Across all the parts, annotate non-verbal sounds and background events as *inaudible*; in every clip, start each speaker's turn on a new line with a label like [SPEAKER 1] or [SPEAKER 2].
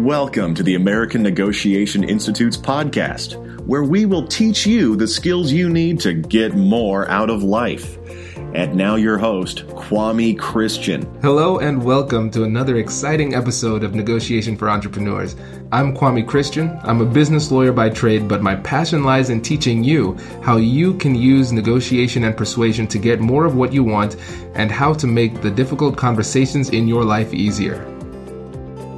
[SPEAKER 1] Welcome to the American Negotiation Institute's podcast, where we will teach you the skills you need to get more out of life. And now, your host, Kwame Christian.
[SPEAKER 2] Hello, and welcome to another exciting episode of Negotiation for Entrepreneurs. I'm Kwame Christian. I'm a business lawyer by trade, but my passion lies in teaching you how you can use negotiation and persuasion to get more of what you want and how to make the difficult conversations in your life easier.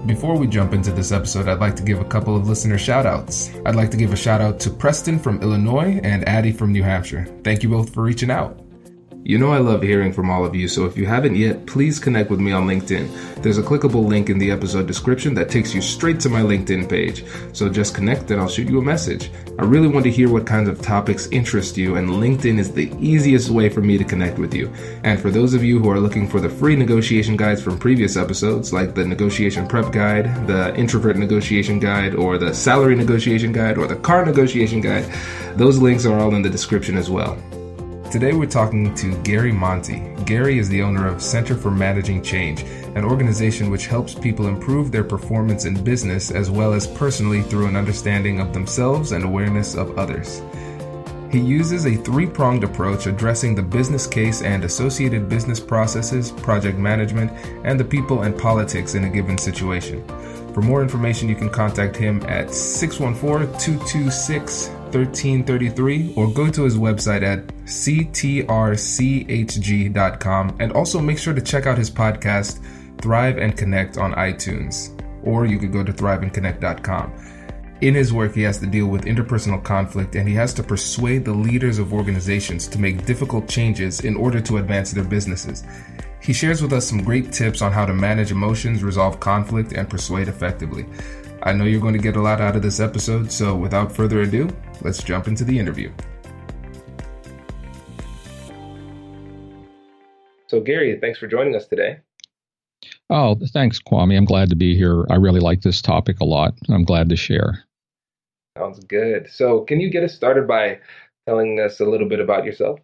[SPEAKER 2] Before we jump into this episode, I'd like to give a couple of listener shout outs. I'd like to give a shout out to Preston from Illinois and Addie from New Hampshire. Thank you both for reaching out. You know I love hearing from all of you, so if you haven't yet, please connect with me on LinkedIn. There's a clickable link in the episode description that takes you straight to my LinkedIn page. So just connect and I'll shoot you a message. I really want to hear what kinds of topics interest you, and LinkedIn is the easiest way for me to connect with you. And for those of you who are looking for the free negotiation guides from previous episodes, like the negotiation prep guide, the introvert negotiation guide, or the salary negotiation guide, or the car negotiation guide, those links are all in the description as well. Today we're talking to Gary Monti. Gary is the owner of Center for Managing Change, an organization which helps people improve their performance in business as well as personally through an understanding of themselves and awareness of others. He uses a three pronged approach addressing the business case and associated business processes, project management, and the people and politics in a given situation. For more information, you can contact him at 614 226 1333 or go to his website at ctrchg.com and also make sure to check out his podcast Thrive and Connect on iTunes or you could go to thriveandconnect.com. In his work, he has to deal with interpersonal conflict and he has to persuade the leaders of organizations to make difficult changes in order to advance their businesses. He shares with us some great tips on how to manage emotions, resolve conflict, and persuade effectively. I know you're going to get a lot out of this episode, so without further ado, let's jump into the interview. So, Gary, thanks for joining us today.
[SPEAKER 3] Oh, thanks, Kwame. I'm glad to be here. I really like this topic a lot. I'm glad to share.
[SPEAKER 2] Sounds good. So, can you get us started by telling us a little bit about yourself?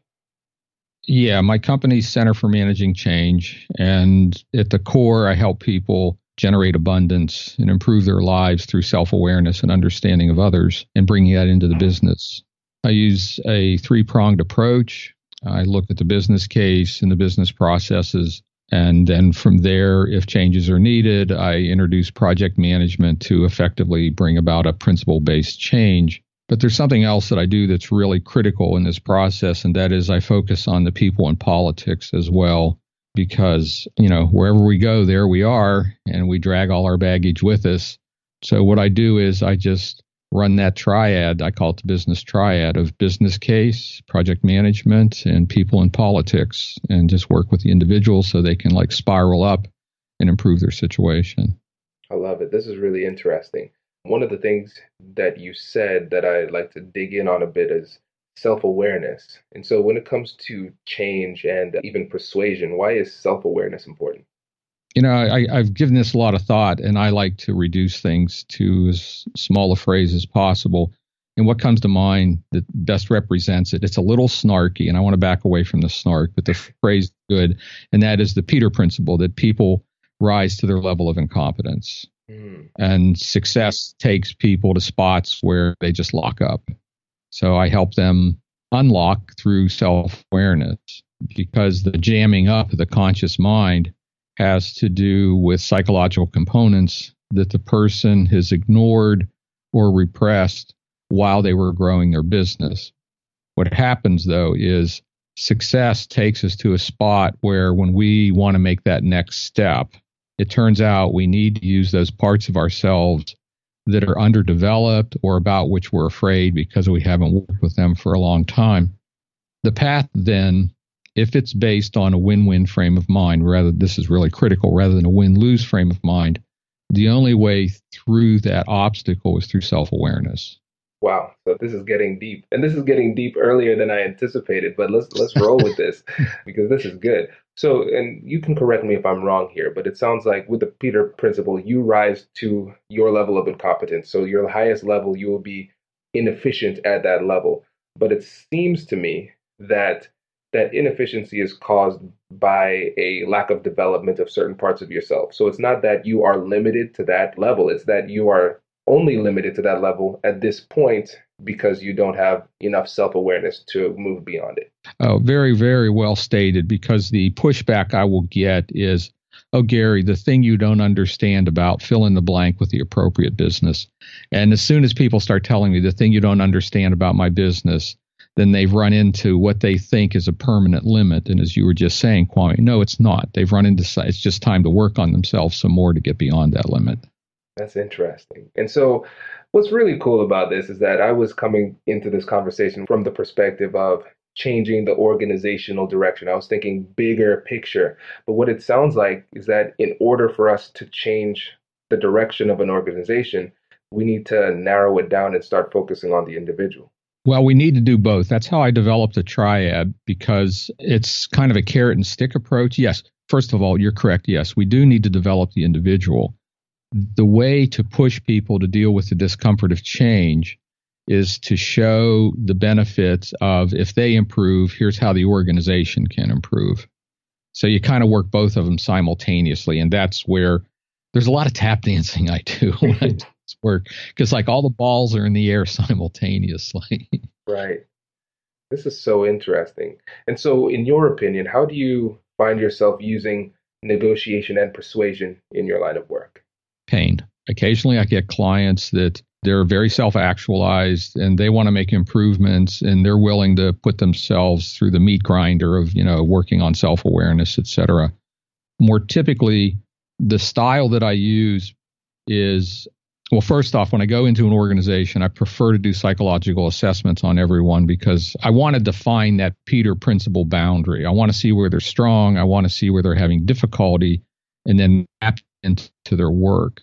[SPEAKER 3] Yeah, my company's Center for Managing Change. And at the core, I help people generate abundance and improve their lives through self awareness and understanding of others and bringing that into the business. I use a three pronged approach. I look at the business case and the business processes. And then from there, if changes are needed, I introduce project management to effectively bring about a principle based change. But there's something else that I do that's really critical in this process, and that is I focus on the people and politics as well because, you know, wherever we go, there we are, and we drag all our baggage with us. So what I do is I just run that triad. I call it the business triad of business case, project management, and people in politics, and just work with the individuals so they can like spiral up and improve their situation.
[SPEAKER 2] I love it. This is really interesting. One of the things that you said that I'd like to dig in on a bit is self awareness. And so, when it comes to change and even persuasion, why is self awareness important?
[SPEAKER 3] You know, I, have given this a lot of thought, and I like to reduce things to as small a phrase as possible. And what comes to mind that best represents it, it's a little snarky, and I want to back away from the snark, but the phrase is good, and that is the Peter principle that people rise to their level of incompetence. Mm. And success takes people to spots where they just lock up. So I help them unlock through self awareness because the jamming up of the conscious mind has to do with psychological components that the person has ignored or repressed while they were growing their business. What happens though is success takes us to a spot where when we want to make that next step, it turns out we need to use those parts of ourselves that are underdeveloped or about which we're afraid because we haven't worked with them for a long time. The path then, if it's based on a win-win frame of mind, rather this is really critical, rather than a win-lose frame of mind, the only way through that obstacle is through self-awareness.
[SPEAKER 2] Wow, so this is getting deep, and this is getting deep earlier than I anticipated. But let's let's roll with this *laughs* because this is good. So, and you can correct me if I'm wrong here, but it sounds like with the Peter principle, you rise to your level of incompetence. So, your highest level, you will be inefficient at that level. But it seems to me that that inefficiency is caused by a lack of development of certain parts of yourself. So it's not that you are limited to that level, it's that you are only limited to that level at this point because you don't have enough self awareness to move beyond it.
[SPEAKER 3] Oh, very, very well stated. Because the pushback I will get is, oh, Gary, the thing you don't understand about fill in the blank with the appropriate business. And as soon as people start telling me the thing you don't understand about my business, then they've run into what they think is a permanent limit. And as you were just saying, Kwame, no, it's not. They've run into it's just time to work on themselves some more to get beyond that limit.
[SPEAKER 2] That's interesting. And so, what's really cool about this is that I was coming into this conversation from the perspective of changing the organizational direction. I was thinking bigger picture. But what it sounds like is that in order for us to change the direction of an organization, we need to narrow it down and start focusing on the individual.
[SPEAKER 3] Well, we need to do both. That's how I developed the triad because it's kind of a carrot and stick approach. Yes, first of all, you're correct. Yes, we do need to develop the individual the way to push people to deal with the discomfort of change is to show the benefits of if they improve, here's how the organization can improve. So you kind of work both of them simultaneously. And that's where there's a lot of tap *laughs* dancing I do when I do *laughs* this work because, like, all the balls are in the air *laughs* simultaneously.
[SPEAKER 2] right. This is so interesting. And so, in your opinion, how do you find yourself using negotiation and persuasion in your line of work?
[SPEAKER 3] Pain. Occasionally, I get clients that they're very self actualized and they want to make improvements and they're willing to put themselves through the meat grinder of, you know, working on self awareness, et cetera. More typically, the style that I use is well, first off, when I go into an organization, I prefer to do psychological assessments on everyone because I want to define that Peter principle boundary. I want to see where they're strong. I want to see where they're having difficulty and then map into their work.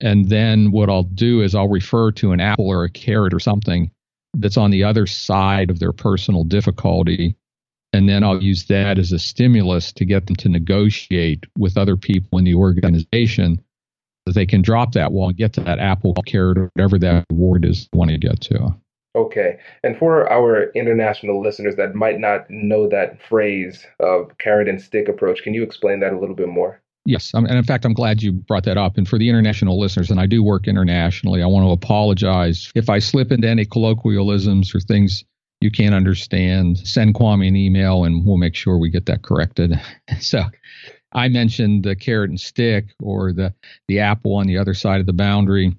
[SPEAKER 3] And then what I'll do is I'll refer to an apple or a carrot or something that's on the other side of their personal difficulty. And then I'll use that as a stimulus to get them to negotiate with other people in the organization that they can drop that wall and get to that apple, carrot, or whatever that reward is they want to get to.
[SPEAKER 2] Okay. And for our international listeners that might not know that phrase of carrot and stick approach, can you explain that a little bit more?
[SPEAKER 3] Yes, and in fact, I'm glad you brought that up. And for the international listeners, and I do work internationally, I want to apologize if I slip into any colloquialisms or things you can't understand. Send Kwame an email, and we'll make sure we get that corrected. *laughs* so, I mentioned the carrot and stick, or the the apple on the other side of the boundary.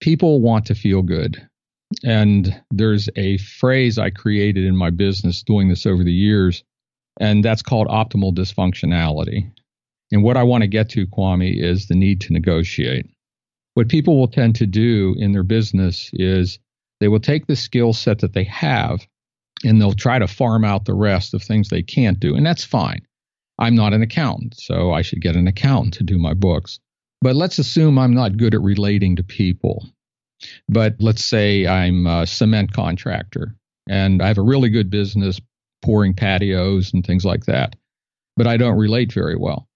[SPEAKER 3] People want to feel good, and there's a phrase I created in my business doing this over the years, and that's called optimal dysfunctionality and what I want to get to, Kwame, is the need to negotiate. What people will tend to do in their business is they will take the skill set that they have and they'll try to farm out the rest of things they can't do. And that's fine. I'm not an accountant, so I should get an accountant to do my books. But let's assume I'm not good at relating to people. But let's say I'm a cement contractor and I have a really good business pouring patios and things like that, but I don't relate very well.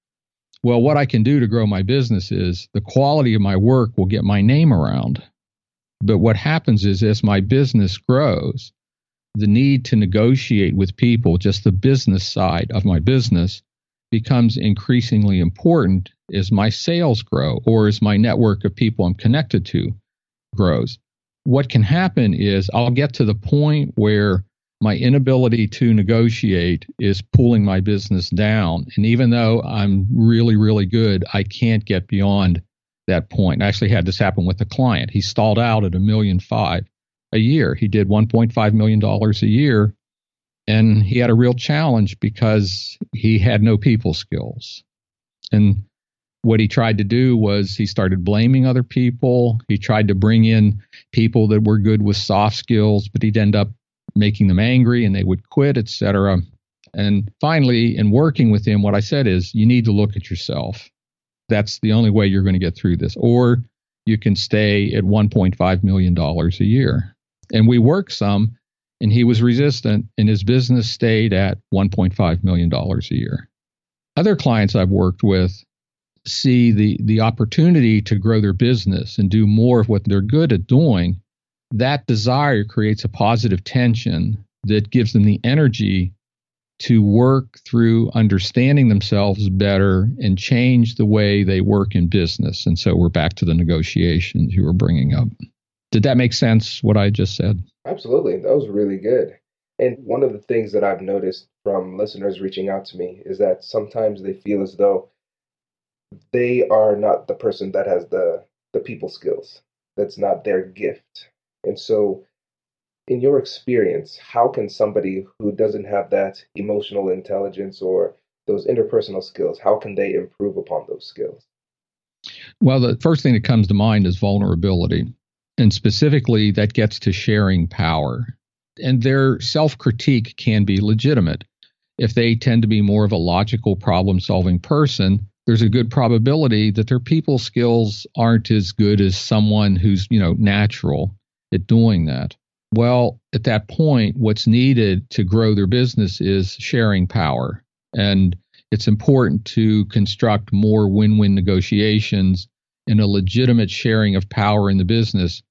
[SPEAKER 3] Well, what I can do to grow my business is the quality of my work will get my name around. But what happens is as my business grows, the need to negotiate with people, just the business side of my business, becomes increasingly important as my sales grow or as my network of people I'm connected to grows. What can happen is I'll get to the point where my inability to negotiate is pulling my business down. And even though I'm really, really good, I can't get beyond that point. I actually had this happen with a client. He stalled out at a million five a year. He did $1.5 million a year. And he had a real challenge because he had no people skills. And what he tried to do was he started blaming other people. He tried to bring in people that were good with soft skills, but he'd end up making them angry and they would quit, etc. And finally, in working with him, what I said is you need to look at yourself. That's the only way you're going to get through this. Or you can stay at $1.5 million a year. And we worked some, and he was resistant, and his business stayed at $1.5 million a year. Other clients I've worked with see the, the opportunity to grow their business and do more of what they're good at doing that desire creates a positive tension that gives them the energy to work through understanding themselves better and change the way they work in business. And so we're back to the negotiations you were bringing up. Did that make sense, what I just said?
[SPEAKER 2] Absolutely. That was really good. And one of the things that I've noticed from listeners reaching out to me is that sometimes they feel as though they are not the person that has the, the people skills. That's not their gift. And so in your experience, how can somebody who doesn't have that emotional intelligence or those interpersonal skills, how can they improve upon those skills?
[SPEAKER 3] Well, the first thing that comes to mind is vulnerability. And specifically, that gets to sharing power. And their self critique can be legitimate. If they tend to be more of a logical problem solving person, there's a good probability that their people skills aren't as good as someone who's, you know, natural at doing that. Well, at that point, what's needed to grow their business is sharing power. And it's important to construct more win win negotiations and a legitimate sharing of power in the business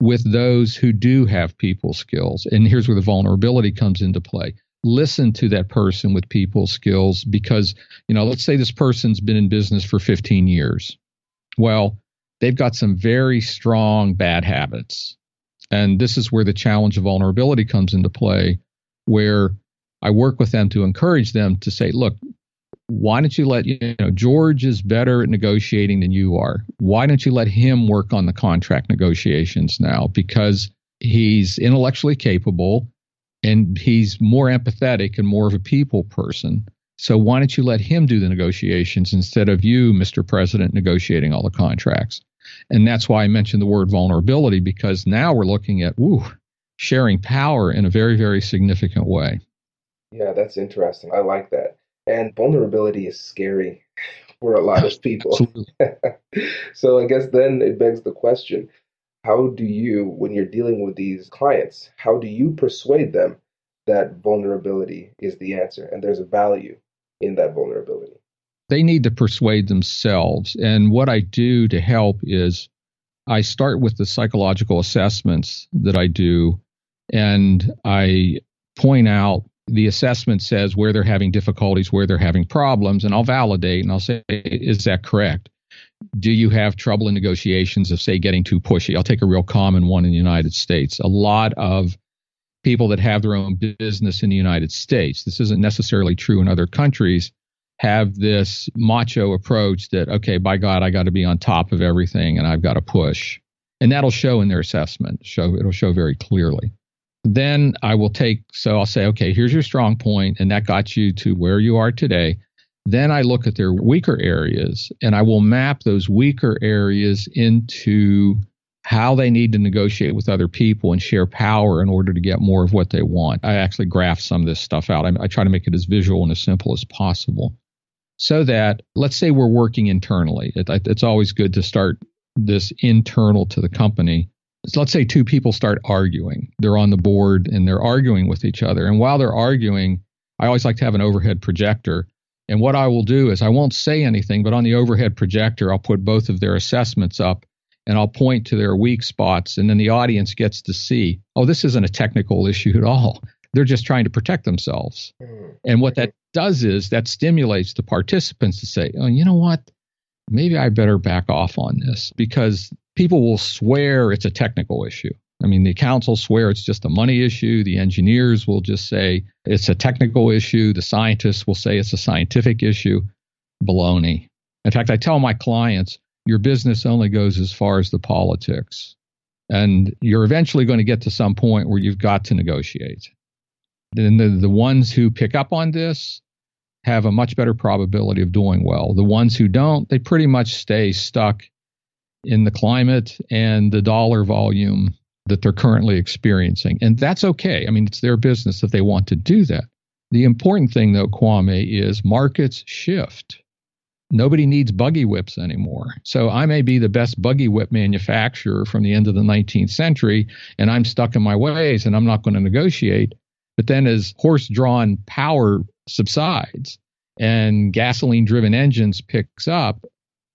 [SPEAKER 3] with those who do have people skills. And here's where the vulnerability comes into play. Listen to that person with people skills because, you know, let's say this person's been in business for 15 years. Well, they've got some very strong bad habits and this is where the challenge of vulnerability comes into play, where I work with them to encourage them to say, look, why don't you let you know George is better at negotiating than you are? Why don't you let him work on the contract negotiations now? Because he's intellectually capable and he's more empathetic and more of a people person. So why don't you let him do the negotiations instead of you, Mr. President, negotiating all the contracts? And that's why I mentioned the word vulnerability because now we're looking at woo, sharing power in a very, very significant way.
[SPEAKER 2] Yeah, that's interesting. I like that. And vulnerability is scary *laughs* for a lot of people. *laughs* so I guess then it begs the question how do you, when you're dealing with these clients, how do you persuade them that vulnerability is the answer and there's a value in that vulnerability?
[SPEAKER 3] They need to persuade themselves. And what I do to help is I start with the psychological assessments that I do, and I point out the assessment says where they're having difficulties, where they're having problems, and I'll validate and I'll say, is that correct? Do you have trouble in negotiations of, say, getting too pushy? I'll take a real common one in the United States. A lot of people that have their own business in the United States, this isn't necessarily true in other countries, have this macho approach that, okay, by God, I got to be on top of everything and I've got to push. And that'll show in their assessment. Show it'll show very clearly. Then I will take so I'll say, okay, here's your strong point, and that got you to where you are today. Then I look at their weaker areas and I will map those weaker areas into how they need to negotiate with other people and share power in order to get more of what they want. I actually graph some of this stuff out. I, I try to make it as visual and as simple as possible so that let's say we're working internally. It, it's always good to start this internal to the company. So let's say two people start arguing. They're on the board and they're arguing with each other. And while they're arguing, I always like to have an overhead projector. And what I will do is I won't say anything, but on the overhead projector, I'll put both of their assessments up and I'll point to their weak spots. And then the audience gets to see, oh, this isn't a technical issue at all. They're just trying to protect themselves. Mm. And what that does is that stimulates the participants to say, oh, you know what? Maybe I better back off on this because people will swear it's a technical issue. I mean, the accounts will swear it's just a money issue. The engineers will just say it's a technical issue. The scientists will say it's a scientific issue. Baloney. In fact, I tell my clients, your business only goes as far as the politics. And you're eventually going to get to some point where you've got to negotiate. Then the, the ones who pick up on this have a much better probability of doing well. The ones who don't, they pretty much stay stuck in the climate and the dollar volume that they're currently experiencing. And that's okay. I mean, it's their business if they want to do that. The important thing, though, Kwame, is markets shift. Nobody needs buggy whips anymore. So I may be the best buggy whip manufacturer from the end of the 19th century, and I'm stuck in my ways and I'm not going to negotiate. But then as horse drawn power subsides and gasoline driven engines picks up,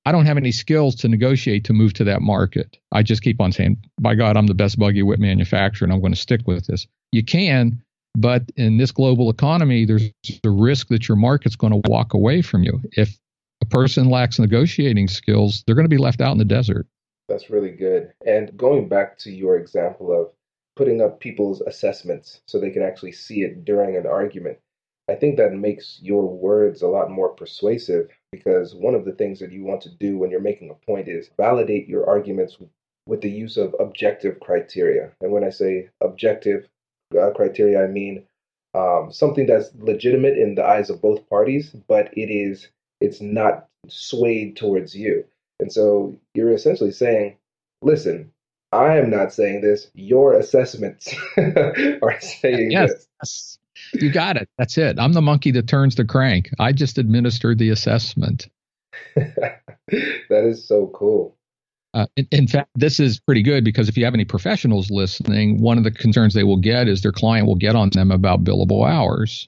[SPEAKER 3] I don't have any skills to negotiate to move to that market. I just keep on saying, by God, I'm the best buggy whip manufacturer and I'm going to stick with this. You can, But in this global economy, there's a risk that your market's going to walk away from you. If a person lacks negotiating skills, they're going to be left out in the desert.
[SPEAKER 2] That's really good. And going back to your example of putting up people's assessments so they can actually see it during an argument, I think that makes your words a lot more persuasive because one of the things that you want to do when you're making a point is validate your arguments with the use of objective criteria. And when I say objective uh, criteria, I mean um, something that's legitimate in the eyes of both parties, but it is it's not swayed towards you. And so you're essentially saying, listen, I am not saying this. Your assessments *laughs* are saying
[SPEAKER 3] yes.
[SPEAKER 2] this.
[SPEAKER 3] You got it. That's it. I'm the monkey that turns the crank. I just administered the assessment. *laughs*
[SPEAKER 2] that is so cool.
[SPEAKER 3] Uh, in, in, fact, this is pretty good because if you have any professionals listening, one of the concerns they will get is their client will get on them about billable hours.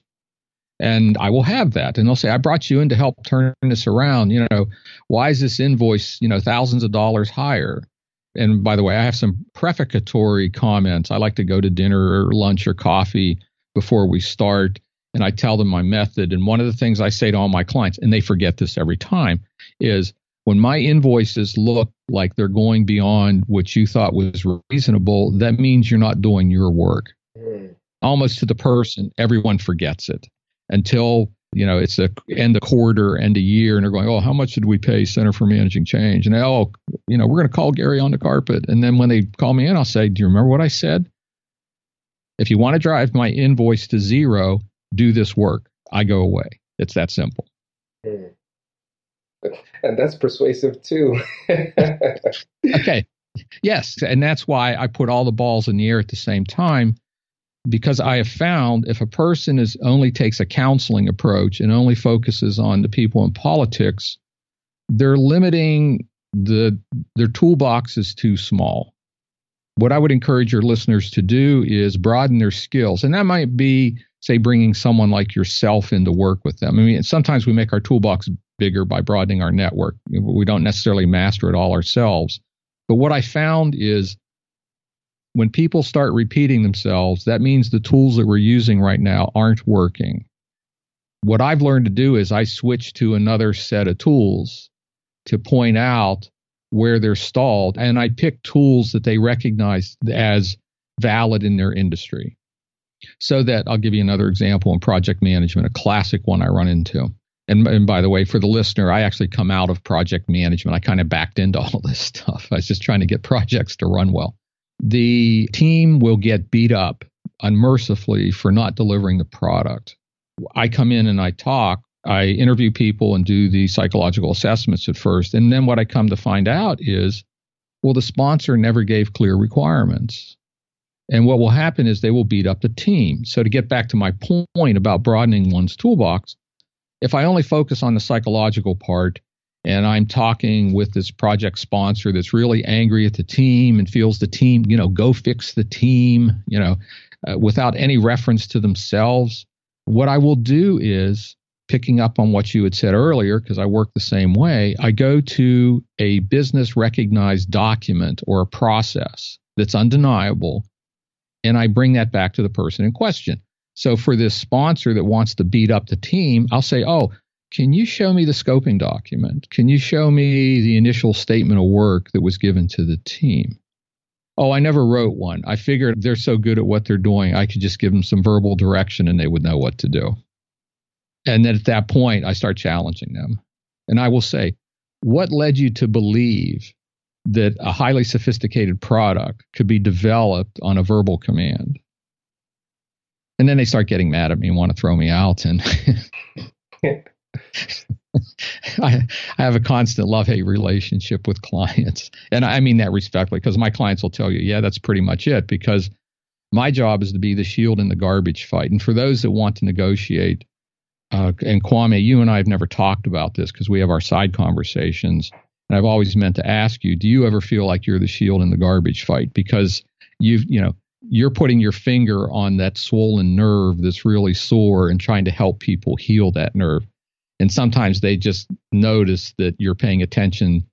[SPEAKER 3] And I will have that. And they'll say, I brought you in to help turn this around. You know, why is this invoice, you know, thousands of dollars higher? And by the way, I have some prefatory comments. I like to go to dinner or lunch or coffee before we start. And I tell them my method. And one of the things I say to all my clients, and they forget this every time, is when my invoices look like they're going beyond what you thought was reasonable, that means you're not doing your work. Mm. Almost to the person, everyone forgets it until you know it's a end of quarter, end of year, and they're going, oh, how much did we pay Center for Managing Change? And oh, you know, we're going to call Gary on the carpet. And then when they call me in, I'll say, do you remember what I said? If you want to drive my invoice to zero, do this work. I go away. It's that simple. Mm. *laughs*
[SPEAKER 2] And that's persuasive too. *laughs*
[SPEAKER 3] okay. Yes. And that's why I put all the balls in the air at the same time because I have found if a person is only takes a counseling approach and only focuses on the people in politics, they're limiting the their toolbox is too small. What I would encourage your listeners to do is broaden their skills, and that might be say bringing someone like yourself in to work with them. I mean, sometimes we make our toolbox bigger by broadening our network. We don't necessarily master it all ourselves. But what I found is when people start repeating themselves, that means the tools that we're using right now aren't working. What I've learned to do is I switch to another set of tools to point out where they're stalled, and I pick tools that they recognize as valid in their industry. So that I'll give you another example in project management, a classic one I run into. And, and by the way, for the listener, I actually come out of project management. I kind of backed into all this *laughs* stuff. I was just trying to get projects to run well the team will get beat up unmercifully for not delivering the product. I come in and I talk, I interview people and do the psychological assessments at first. And then what I come to find out is, well, the sponsor never gave clear requirements. And what will happen is they will beat up the team. So, to get back to my point about broadening one's toolbox, if I only focus on the psychological part, and I'm talking with this project sponsor that's really angry at the team and feels the team, you know, go fix the team, you know, uh, without any reference to themselves. What I will do is picking up on what you had said earlier, because I work the same way, I go to a business recognized document or a process that's undeniable, and I bring that back to the person in question. So for this sponsor that wants to beat up the team, I'll say, oh, can you show me the scoping document? Can you show me the initial statement of work that was given to the team? Oh, I never wrote one. I figured they're so good at what they're doing, I could just give them some verbal direction and they would know what to do. And then at that point, I start challenging them. And I will say, what led you to believe that a highly sophisticated product could be developed on a verbal command? And then they start getting mad at me and want to throw me out. And *laughs* *laughs* *laughs* I, I have a constant love hate relationship with clients. And I mean that respectfully because my clients will tell you, yeah, that's pretty much it. Because my job is to be the shield in the garbage fight. And for those that want to negotiate, uh, and Kwame, you and I have never talked about this because we have our side conversations. And I've always meant to ask you, do you ever feel like you're the shield in the garbage fight? Because you've, you know, you're putting your finger on that swollen nerve that's really sore and trying to help people heal that nerve and sometimes they just notice that you're paying attention.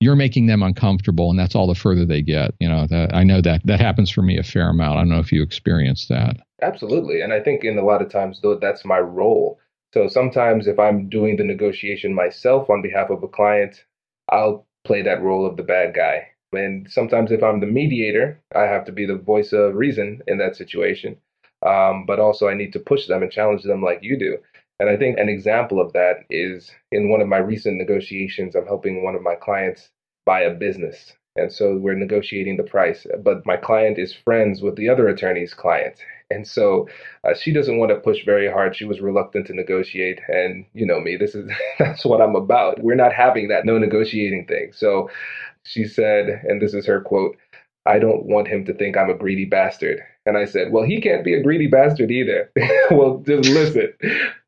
[SPEAKER 3] You're making them uncomfortable and that's all the further they get you know that i know that that happens for me a fair amount. I don't know if you experience that.
[SPEAKER 2] Absolutely. And i think in a lot of times though that's my role. So sometimes if i'm doing the negotiation myself on behalf of a client i'll play that role of the bad guy. And sometimes if i'm the mediator i have to be the voice of reason in that situation. Um, but also i need to push them and challenge them like you do and I think an example of that is in one of my recent negotiations, I'm helping one of my clients buy a business. And so we're negotiating the price, but my client is friends with the other attorney's client. And so uh, she doesn't want to push very hard. She was reluctant to negotiate. And you know me, this is *laughs* that's what I'm about. We're not having that no negotiating thing. So she said, and this is her quote, I don't want him to think I'm a greedy bastard. And I said, Well, he can't be a greedy bastard either. *laughs* well, just listen.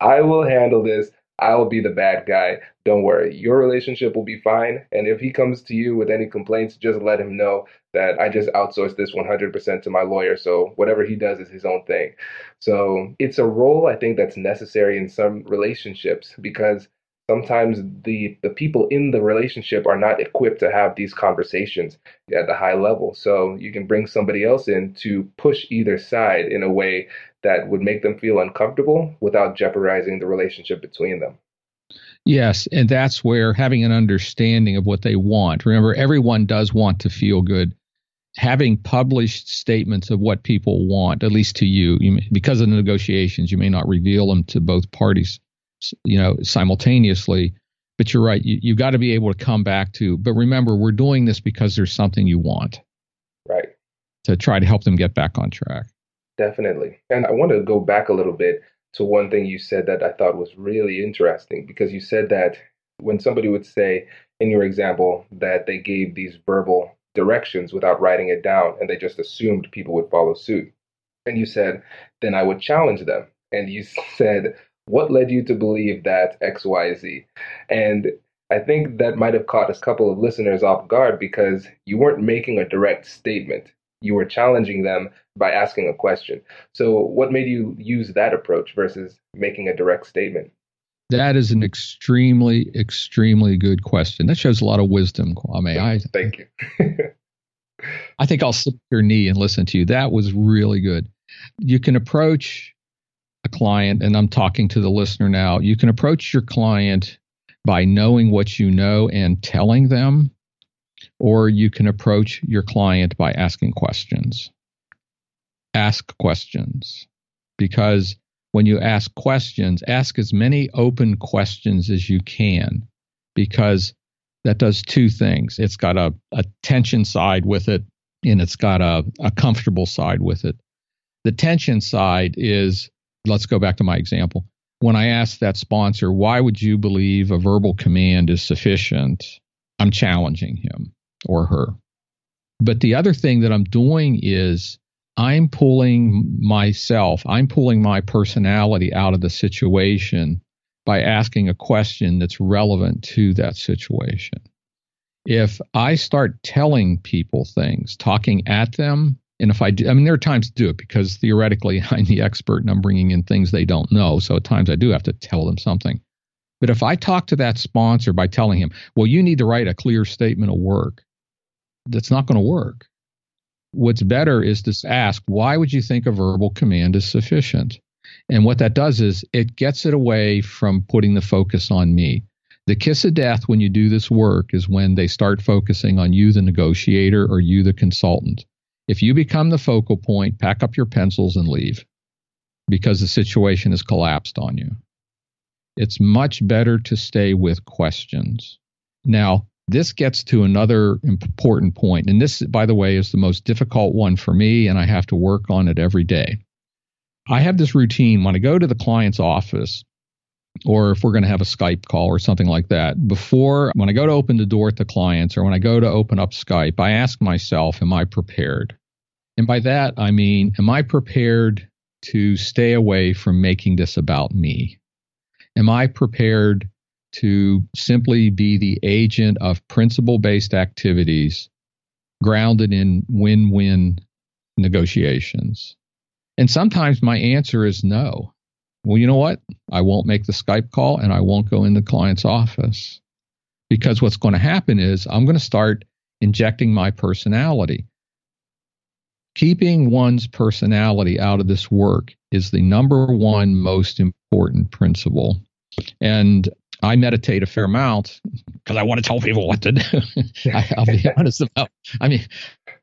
[SPEAKER 2] I will handle this. I'll be the bad guy. Don't worry. Your relationship will be fine. And if he comes to you with any complaints, just let him know that I just outsourced this 100% to my lawyer. So whatever he does is his own thing. So it's a role I think that's necessary in some relationships because sometimes the the people in the relationship are not equipped to have these conversations at the high level. So you can bring somebody else in to push either side in a way that would make them feel uncomfortable without jeopardizing the relationship between them.
[SPEAKER 3] Yes and that's where having an understanding of what they want remember everyone does want to feel good. Having published statements of what people want at least to you, you may, because of the negotiations you may not reveal them to both parties you know, simultaneously. But you're right. You, you've got to be able to come back to, but remember, we're doing this because there's something you want.
[SPEAKER 2] Right.
[SPEAKER 3] To try to help them get back on track.
[SPEAKER 2] Definitely. And I want to go back a little bit to one thing you said that I thought was really interesting because you said that when somebody would say, in your example, that they gave these verbal directions without writing it down and they just assumed people would follow suit. And you said, then I would challenge them. And you *laughs* said, what led you to believe that XYZ? And I think that might have caught a couple of listeners off guard because you weren't making a direct statement. You were challenging them by asking a question. So, what made you use that approach versus making a direct statement?
[SPEAKER 3] That is an extremely, extremely good question. That shows a lot of wisdom, Kwame.
[SPEAKER 2] I thank you. *laughs*
[SPEAKER 3] I think I'll slip your knee and listen to you. That was really good. You can approach a client, and I'm talking to the listener now, you can approach your client by knowing what you know and telling them, or you can approach your client by asking questions. Ask questions because when you ask questions, ask as many open questions as you can because that does two things. It's got a, a tension side with it and it's got a, a comfortable side with it. The tension side is let's go back to my example. When I asked that sponsor, why would you believe a verbal command is sufficient? I'm challenging him or her. But the other thing that I'm doing is I'm pulling myself, I'm pulling my personality out of the situation by asking a question that's relevant to that situation. If I start telling people things, talking at them, and if I do, I mean, there are times to do it because theoretically *laughs* I'm the expert and I'm bringing in things they don't know. So at times I do have to tell them something. But if I talk to that sponsor by telling him, well, you need to write a clear statement of work, that's not going to work. What's better is to ask, why would you think a verbal command is sufficient? And what that does is it gets it away from putting the focus on me. The kiss of death when you do this work is when they start focusing on you, the negotiator, or you, the consultant. If you become the focal point, pack up your pencils and leave because the situation has collapsed on you. It's much better to stay with questions. Now, this gets to another important point, and this, by the way, is the most difficult one for me, and I have to work on it every day. I have this routine when I go to the client's office, or if we're going to have a Skype call or something like that, before when I go to open the door the clients or when I go to open up Skype, I ask myself, Am I prepared? And by that, I mean, am I prepared to stay away from making this about me? Am I prepared to simply be the agent of principle based activities grounded in win win negotiations? And sometimes my answer is no. Well, you know what? I won't make the Skype call and I won't go in the client's office. Because what's going to happen is I'm going to start injecting my personality. Keeping one's personality out of this work is the number one most important principle. And I meditate a fair amount because I want to tell people what to do. *laughs* I, will be honest about. I mean,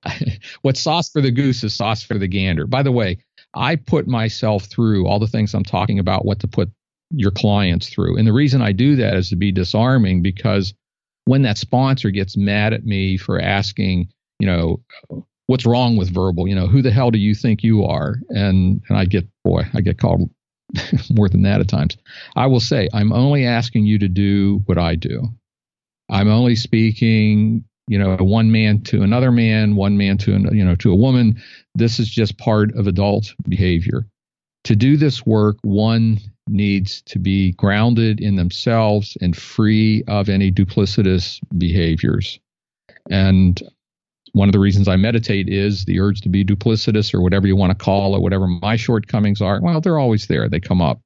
[SPEAKER 3] *laughs* what's sauce for the goose is sauce for the gander. By the way, I put myself through all the things I'm talking about, what to put your clients through, and the reason I do that is to be disarming because when that sponsor gets mad at me for asking, you know, what's wrong with verbal? You know, who the hell do you think you are? And and I get boy, I get called *laughs* more than that at times. I will say, I'm only asking you to do what I do. I'm only speaking, you know, one man to another man, one man to you know to a woman. This is just part of adult behavior. To do this work, one needs to be grounded in themselves and free of any duplicitous behaviors. And one of the reasons I meditate is the urge to be duplicitous or whatever you want to call it, whatever my shortcomings are. Well, they're always there, they come up.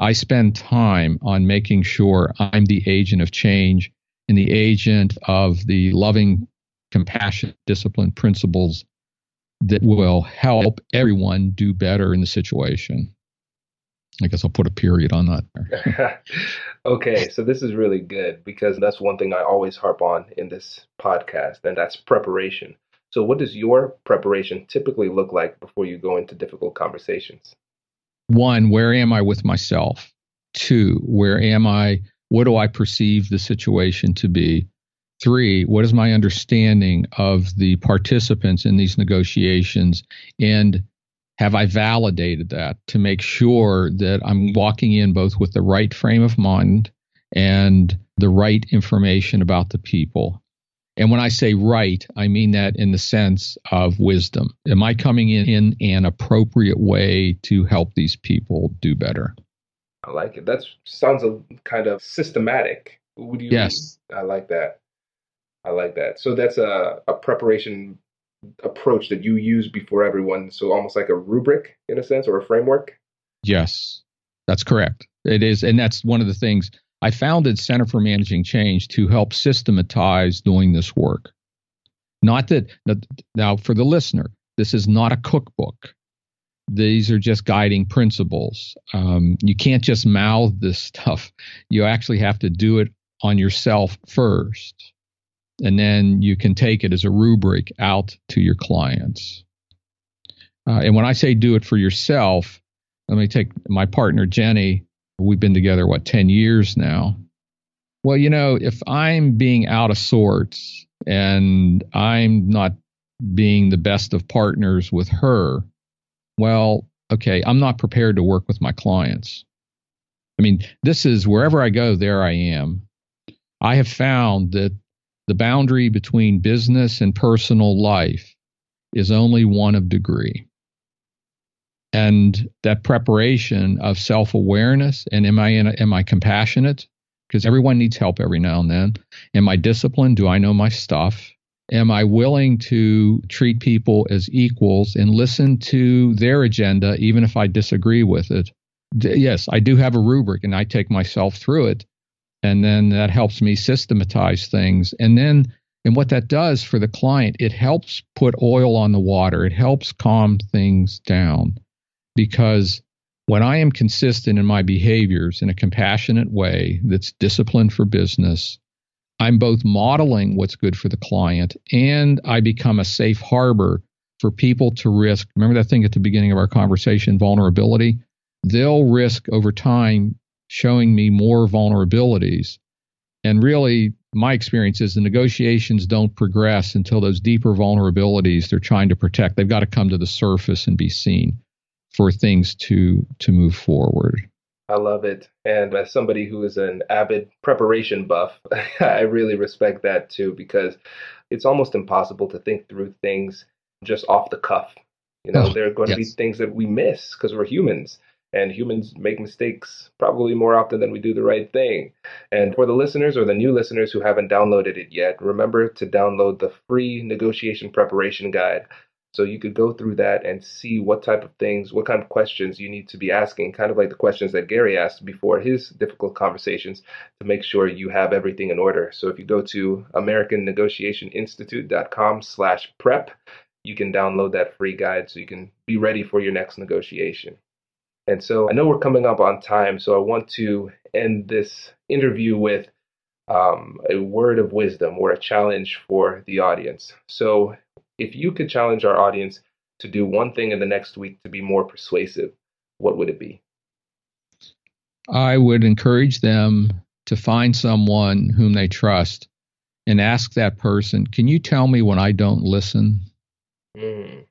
[SPEAKER 3] I spend time on making sure I'm the agent of change and the agent of the loving, compassionate discipline principles that will help everyone do better in the situation. I guess I'll put a period on that. *laughs*
[SPEAKER 2] okay, so this is really good because that's one thing I always harp on in this podcast, and that's preparation. So, what does your preparation typically look like before you go into difficult conversations?
[SPEAKER 3] One, where am I with myself? Two, where am I? What do I perceive the situation to be? Three, what is my understanding of the participants in these negotiations? And have I validated that to make sure that I'm walking in both with the right frame of mind and the right information about the people? And when I say right, I mean that in the sense of wisdom. Am I coming in in an appropriate way to help these people do better?
[SPEAKER 2] I like it. That sounds a kind of systematic.
[SPEAKER 3] Would you, yes.
[SPEAKER 2] I like that. I like that. So that's a, a preparation approach that you use before everyone. So almost like a rubric in a sense or a framework.
[SPEAKER 3] Yes, that's correct. It is. And that's one of the things I founded Center for Managing Change to help systematize doing this work. Not that, now for the listener, this is not a cookbook. These are just guiding principles. Um, you can't just mouth this stuff. You actually have to do it on yourself first and then you can take it as a rubric out to your clients. Uh, and when I say do it for yourself, let me take my partner Jenny. We've been together what ten years now. Well, you know, if I'm being out of sorts and I'm not being the best of partners with her, well, okay, I'm not prepared to work with my clients. I mean, this is wherever I go, there I am. I have found that the boundary between business and personal life is only one of degree. And that preparation of self awareness and am I in am I compassionate? Because everyone needs help every now and then. Am I disciplined? Do I know my stuff? Am I willing to treat people as equals and listen to their agenda, even if I disagree with it? D- yes, I do have a rubric and I take myself through it. And then that helps me systematize things. And then and what that does for the client it helps put oil on the water. It helps calm things down. Because when i am consistent in my behaviors in a compassionate way that's disciplined for business i'm both modeling what's good for the client and i become a safe harbor for people to risk remember that thing at the beginning of our conversation vulnerability they'll risk over time showing me more vulnerabilities. And really, my experience is the negotiations don't progress until those deeper vulnerabilities they're trying to protect, they've got to come to the surface and be seen for things to to move forward.
[SPEAKER 2] I love it. And as somebody who is an avid preparation buff, *laughs* I really respect that too because it's almost impossible to think through things just off the cuff. You know, oh, there are going yes. to be things that we miss because we're humans and humans make mistakes probably more often than we do the right thing. And for the listeners or the new listeners who haven't downloaded it yet, remember to download the free negotiation preparation guide So you could go through that and see what type of things, what kind of questions you need to be asking, kind of like the questions that Gary asked before his difficult conversations to make sure you have everything in order. So if you go to americannegotiationinstitute.com slash prep, you can download that free guide so you can be ready for your next negotiation. And so I know we're coming up on time, so I want to end this interview with um, a word of wisdom or a challenge for the audience. So if you could challenge our audience to do one thing in the next week to be more persuasive, what would it be?
[SPEAKER 3] I would encourage them to find someone whom they trust and ask that person, Can you tell me when I don't listen?
[SPEAKER 2] Mm,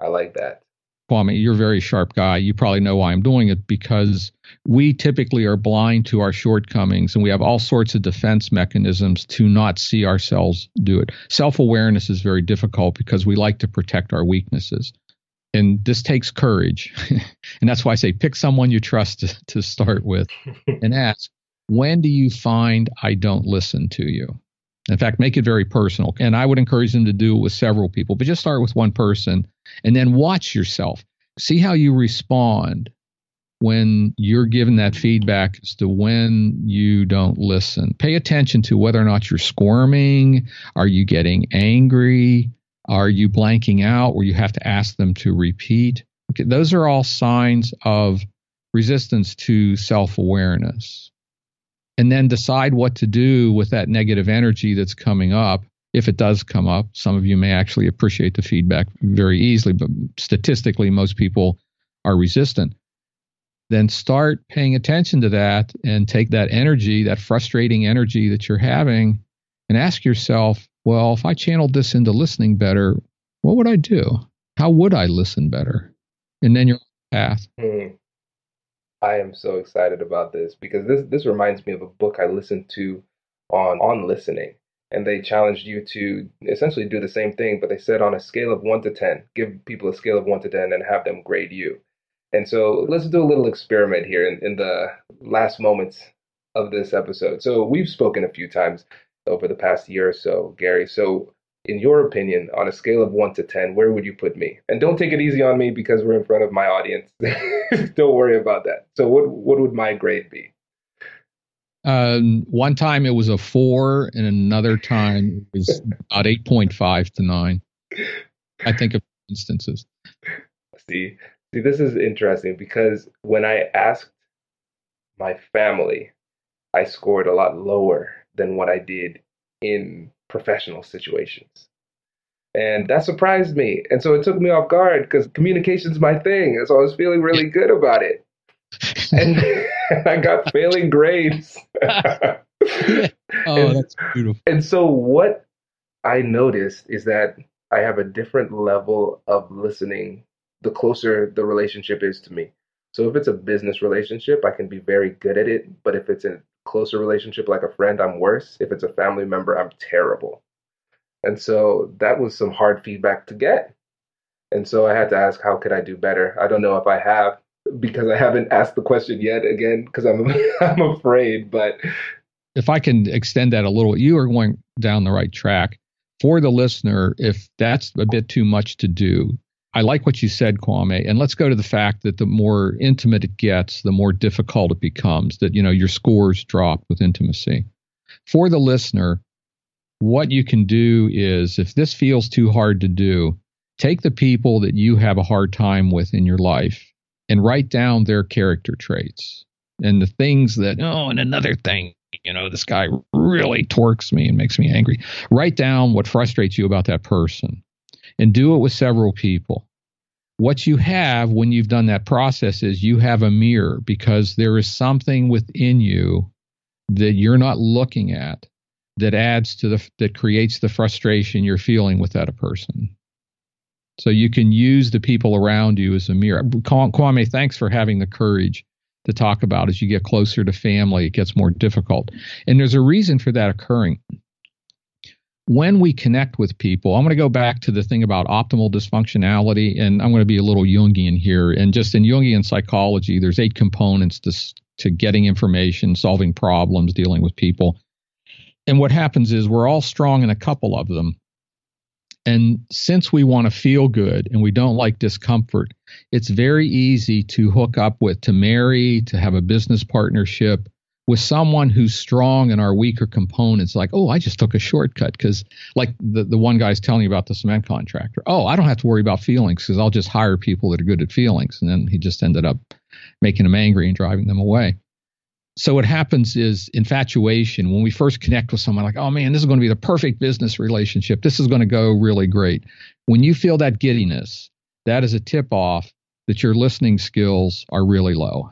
[SPEAKER 2] I like that.
[SPEAKER 3] Kwame, you're a very sharp guy. You probably know why I'm doing it because we typically are blind to our shortcomings and we have all sorts of defense mechanisms to not see ourselves do it. Self awareness is very difficult because we like to protect our weaknesses. And this takes courage. *laughs* and that's why I say pick someone you trust to, to start with *laughs* and ask, when do you find I don't listen to you? In fact, make it very personal. And I would encourage them to do it with several people, but just start with one person and then watch yourself. See how you respond when you're given that feedback as to when you don't listen. Pay attention to whether or not you're squirming. Are you getting angry? Are you blanking out where you have to ask them to repeat? Okay, those are all signs of resistance to self awareness and then decide what to do with that negative energy that's coming up. If it does come up, some of you may actually appreciate the feedback very easily, but statistically, most people are resistant. Then start paying attention to that and take that energy, that frustrating energy that you're having, and ask yourself, well, if I channeled this into listening better, what would I do? How would I listen better? And then your path.
[SPEAKER 2] Mm. I am so excited about this because this this reminds me of a book I listened to on on listening and they challenged you to essentially do the same thing but they said on a scale of 1 to 10 give people a scale of 1 to 10 and have them grade you and so let's do a little experiment here in, in the last moments of this episode so we've spoken a few times over the past year or so gary so in your opinion, on a scale of one to 10, where would you put me? And don't take it easy on me because we're in front of my audience. *laughs* don't worry about that. So, what, what would my grade be?
[SPEAKER 3] Um, one time it was a four, and another time it was about 8.5 to 9. I think of instances.
[SPEAKER 2] See, see, this is interesting because when I asked my family, I scored a lot lower than what I did in professional situations. And that surprised me. And so it took me off guard because communication's my thing. And so I was feeling really good about it. *laughs* And *laughs* I got failing grades.
[SPEAKER 3] oh, and, that's beautiful.
[SPEAKER 2] And so what I noticed is that I have a different level of listening the closer the relationship is to me. So if it's a business relationship, I can be very good at it. But if it's a closer relationship like a friend, I'm worse. If it's a family member, I'm terrible. And so that was some hard feedback to get. And so I had to ask, how could I do better? I don't know if I have because I haven't asked the question yet again because I'm *laughs* I'm afraid. But
[SPEAKER 3] if I can extend that a little, you are going down the right track. For the listener, if that's a bit too much to do, I like what you said, Kwame. And let's go to the fact that the more intimate it gets, the more difficult it becomes, that, you know, your scores drop with intimacy. For the listener, what you can do is if this feels too hard to do, take the people that you have a hard time with in your life and write down their character traits and the things that, oh, and another thing, you know, this guy really torques me and makes me angry. Write down what frustrates you about that person and do it with several people. What you have when you've done that process is you have a mirror because there is something within you that you're not looking at that adds to the that creates the frustration you're feeling with that person. So you can use the people around you as a mirror. Kwame, thanks for having the courage to talk about as you get closer to family, it gets more difficult. And there's a reason for that occurring when we connect with people, I'm going to go back to the thing about optimal dysfunctionality, and I'm going to be a little Jungian here. And just in Jungian psychology, there's eight components to, to getting information, solving problems, dealing with people. And what happens is we're all strong in a couple of them. And since we want to feel good and we don't like discomfort, it's very easy to hook up with, to marry, to have a business partnership with someone who's strong in our weaker components. Like, oh, I just took a shortcut because, like the, the one guy's telling you about the cement contractor. Oh, I don't have to worry about feelings because I'll just hire people that are good at feelings. And then he just ended up making them angry and driving them away so what happens is infatuation. When we first connect with someone like oh man this is going to be the perfect business relationship. This is going to go really great. When you feel that giddiness that is a tip off that your listening skills are really low.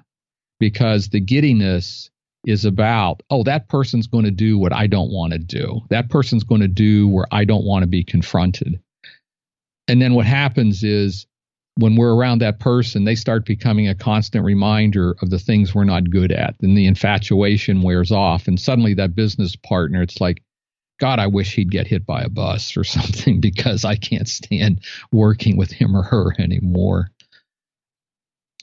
[SPEAKER 3] Because the giddiness is about oh that person's going to do what i don't want to do. That person's going to do where i don't want to be confronted. And then what happens is when we're around that person, they start becoming a constant reminder of the things we're not good at. And the infatuation wears off. And suddenly that business partner, it's like, God, I wish he'd get hit by a bus or *laughs* something because I can't stand working with him or her anymore.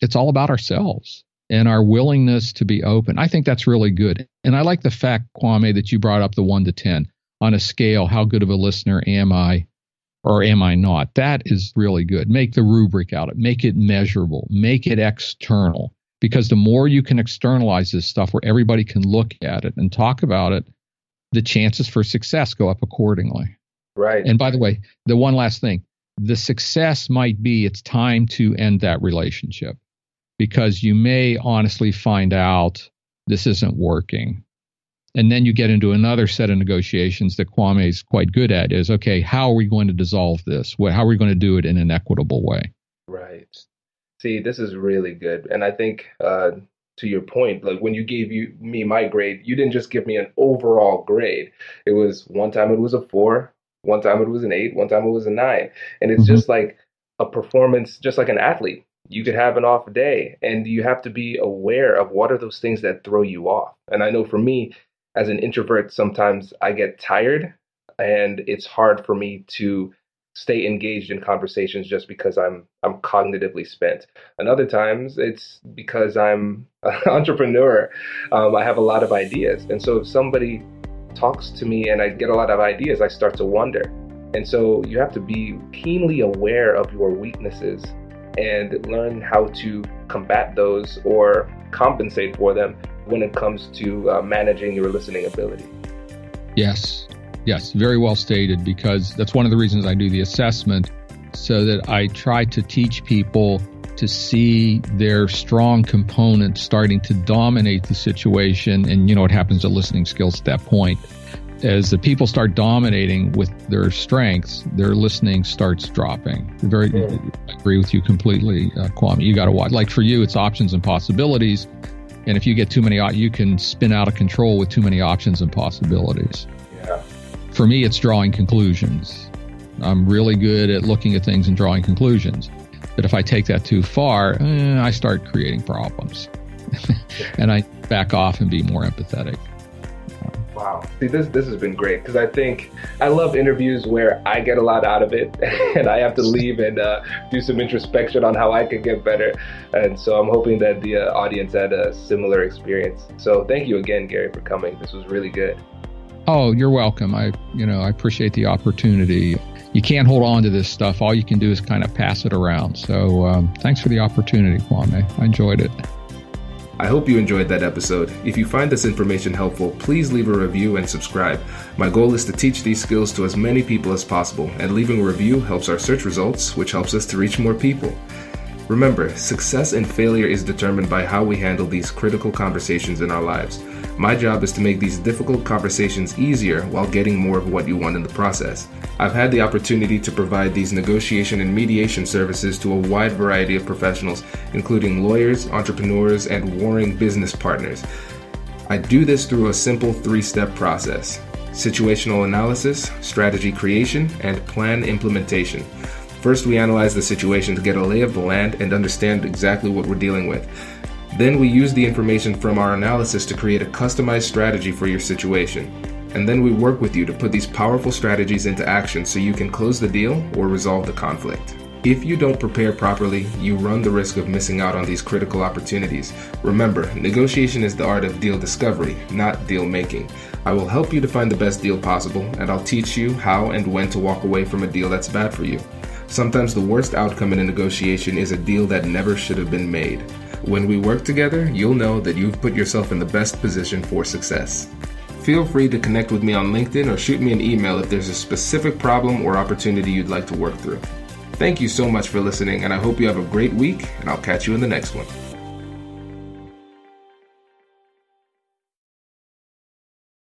[SPEAKER 3] It's all about ourselves and our willingness to be open. I think that's really good. And I like the fact, Kwame, that you brought up the one to 10 on a scale. How good of a listener am I? Or am I not? That is really good. Make the rubric out of it, make it measurable, make it external. Because the more you can externalize this stuff where everybody can look at it and talk about it, the chances for success go up accordingly.
[SPEAKER 2] Right.
[SPEAKER 3] And by the way, the one last thing the success might be it's time to end that relationship because you may honestly find out this isn't working and then you get into another set of negotiations that Kwame is quite good at is okay, how are we going to dissolve this? How are we going to do it in an equitable way?
[SPEAKER 2] Right. See, this is really good. And I think uh, to your point, like when you gave you me my grade, you didn't just give me an overall grade. It was one time it was a four, one time it was an eight, one time it was a nine. And it's mm-hmm. just like a performance, just like an athlete. You could have an off day and you have to be aware of what are those things that throw you off. And I know for me, as an introvert, sometimes I get tired and it's hard for me to stay engaged in conversations just because I'm I'm cognitively spent. And other times it's because I'm *laughs* an entrepreneur. Um, I have a lot of ideas, and so if somebody talks to me and I get a lot of ideas, I start to wonder. And so you have to be keenly aware of your weaknesses and learn how to combat those or compensate for them when it comes to uh, managing your listening ability.
[SPEAKER 3] Yes, yes, very well stated, because that's one of the reasons I do the assessment so that I try to teach people to see their strong component starting to dominate the situation. And you know what happens to listening skills at that point. As the people start dominating with their strengths, their listening starts dropping. Very, I agree with you completely, uh, Kwame. You got to watch. Like for you, it's options and possibilities and if you get too many, you can spin out of control with too many options and possibilities.
[SPEAKER 2] Yeah.
[SPEAKER 3] For me, it's drawing conclusions. I'm really good at looking at things and drawing conclusions. But if I take that too far, eh, I start creating problems. *laughs* and I back off and be more empathetic.
[SPEAKER 2] Wow. See, this this has been great because I think I love interviews where I get a lot out of it, *laughs* and I have to leave and uh, do some introspection on how I can get better. And so I'm hoping that the uh, audience had a similar experience. So thank you again, Gary, for coming. This was really good.
[SPEAKER 3] Oh, you're welcome. I you know I appreciate the opportunity. You can't hold on to this stuff. All you can do is kind of pass it around. So um, thanks for the opportunity, Kwame. I enjoyed it.
[SPEAKER 2] I hope you enjoyed that episode. If you find this information helpful, please leave a review and subscribe. My goal is to teach these skills to as many people as possible, and leaving a review helps our search results, which helps us to reach more people. Remember, success and failure is determined by how we handle these critical conversations in our lives. My job is to make these difficult conversations easier while getting more of what you want in the process. I've had the opportunity to provide these negotiation and mediation services to a wide variety of professionals, including lawyers, entrepreneurs, and warring business partners. I do this through a simple three step process situational analysis, strategy creation, and plan implementation. First, we analyze the situation to get a lay of the land and understand exactly what we're dealing with. Then we use the information from our analysis to create a customized strategy for your situation. And then we work with you to put these powerful strategies into action so you can close the deal or resolve the conflict. If you don't prepare properly, you run the risk of missing out on these critical opportunities. Remember, negotiation is the art of deal discovery, not deal making. I will help you to find the best deal possible, and I'll teach you how and when to walk away from a deal that's bad for you. Sometimes the worst outcome in a negotiation is a deal that never should have been made. When we work together, you'll know that you've put yourself in the best position for success. Feel free to connect with me on LinkedIn or shoot me an email if there's a specific problem or opportunity you'd like to work through. Thank you so much for listening, and I hope you have a great week, and I'll catch you in the next one.